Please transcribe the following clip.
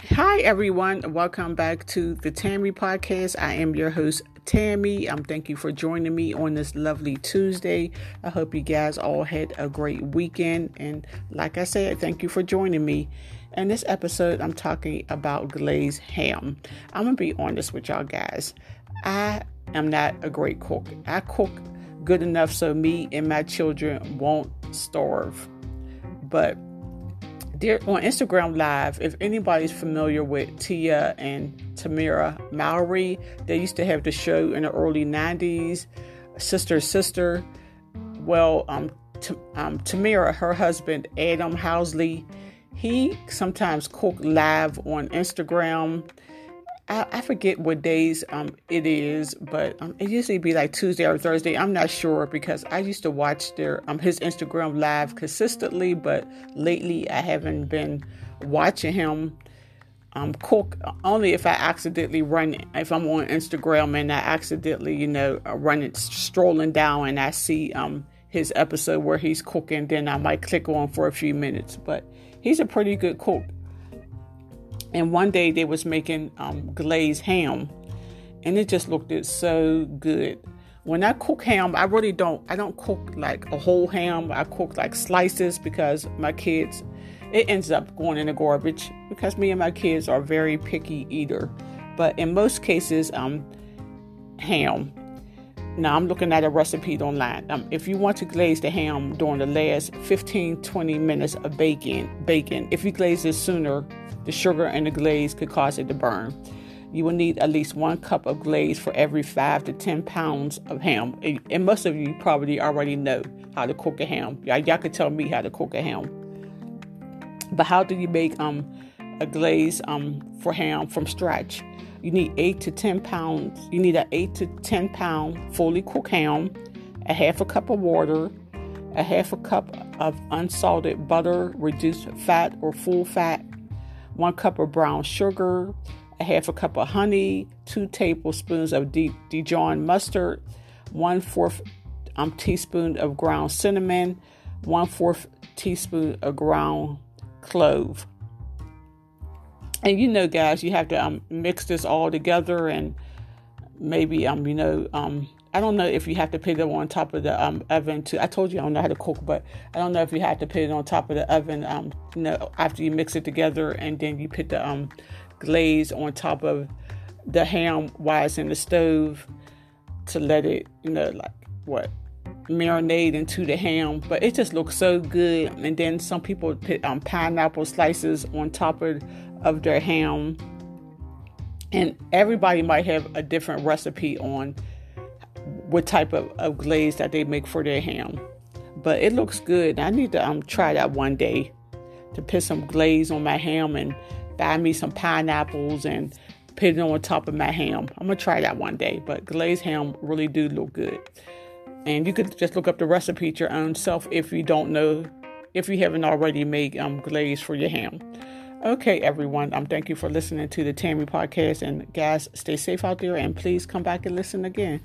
Hi, everyone. Welcome back to the Tammy Podcast. I am your host, Tammy. Um, thank you for joining me on this lovely Tuesday. I hope you guys all had a great weekend. And like I said, thank you for joining me. In this episode, I'm talking about glazed ham. I'm going to be honest with y'all guys. I am not a great cook. I cook good enough so me and my children won't starve. But on Instagram Live, if anybody's familiar with Tia and Tamera Mowry, they used to have the show in the early 90s, Sister Sister. Well, um, T- um, Tamera, her husband, Adam Housley, he sometimes cook live on Instagram I, I forget what days um, it is, but um, it usually be like Tuesday or Thursday. I'm not sure because I used to watch their um, his Instagram live consistently, but lately I haven't been watching him um, cook only if I accidentally run if I'm on Instagram and I accidentally you know uh, run it strolling down and I see um his episode where he's cooking, then I might click on for a few minutes. But he's a pretty good cook and one day they was making um, glazed ham. And it just looked so good. When i cook ham i really don't i don't cook like a whole ham. I cook like slices because my kids it ends up going in the garbage because me and my kids are very picky eater. But in most cases um ham now i'm looking at a recipe online um, if you want to glaze the ham during the last 15 20 minutes of baking if you glaze it sooner the sugar and the glaze could cause it to burn. You will need at least one cup of glaze for every five to ten pounds of ham. And most of you probably already know how to cook a ham. Y'all, y'all could tell me how to cook a ham. But how do you make um, a glaze um, for ham from scratch? You need eight to ten pounds. You need an eight to ten pound fully cooked ham, a half a cup of water, a half a cup of unsalted butter, reduced fat or full fat, one cup of brown sugar, a half a cup of honey, two tablespoons of deep Dijon mustard, one fourth um, teaspoon of ground cinnamon, one fourth teaspoon of ground clove. And you know, guys, you have to um, mix this all together and maybe um, you know, um, I don't know if you have to put it on top of the um, oven too. I told you I don't know how to cook, but I don't know if you have to put it on top of the oven. Um, you know, after you mix it together and then you put the um, glaze on top of the ham while it's in the stove to let it, you know, like what marinate into the ham. But it just looks so good. And then some people put um, pineapple slices on top of of their ham. And everybody might have a different recipe on what type of, of glaze that they make for their ham. But it looks good. I need to um, try that one day to put some glaze on my ham and buy me some pineapples and put it on top of my ham. I'm gonna try that one day. But glazed ham really do look good. And you could just look up the recipe at your own self if you don't know, if you haven't already made um, glaze for your ham. Okay, everyone. Um, thank you for listening to the Tammy podcast. And guys, stay safe out there and please come back and listen again.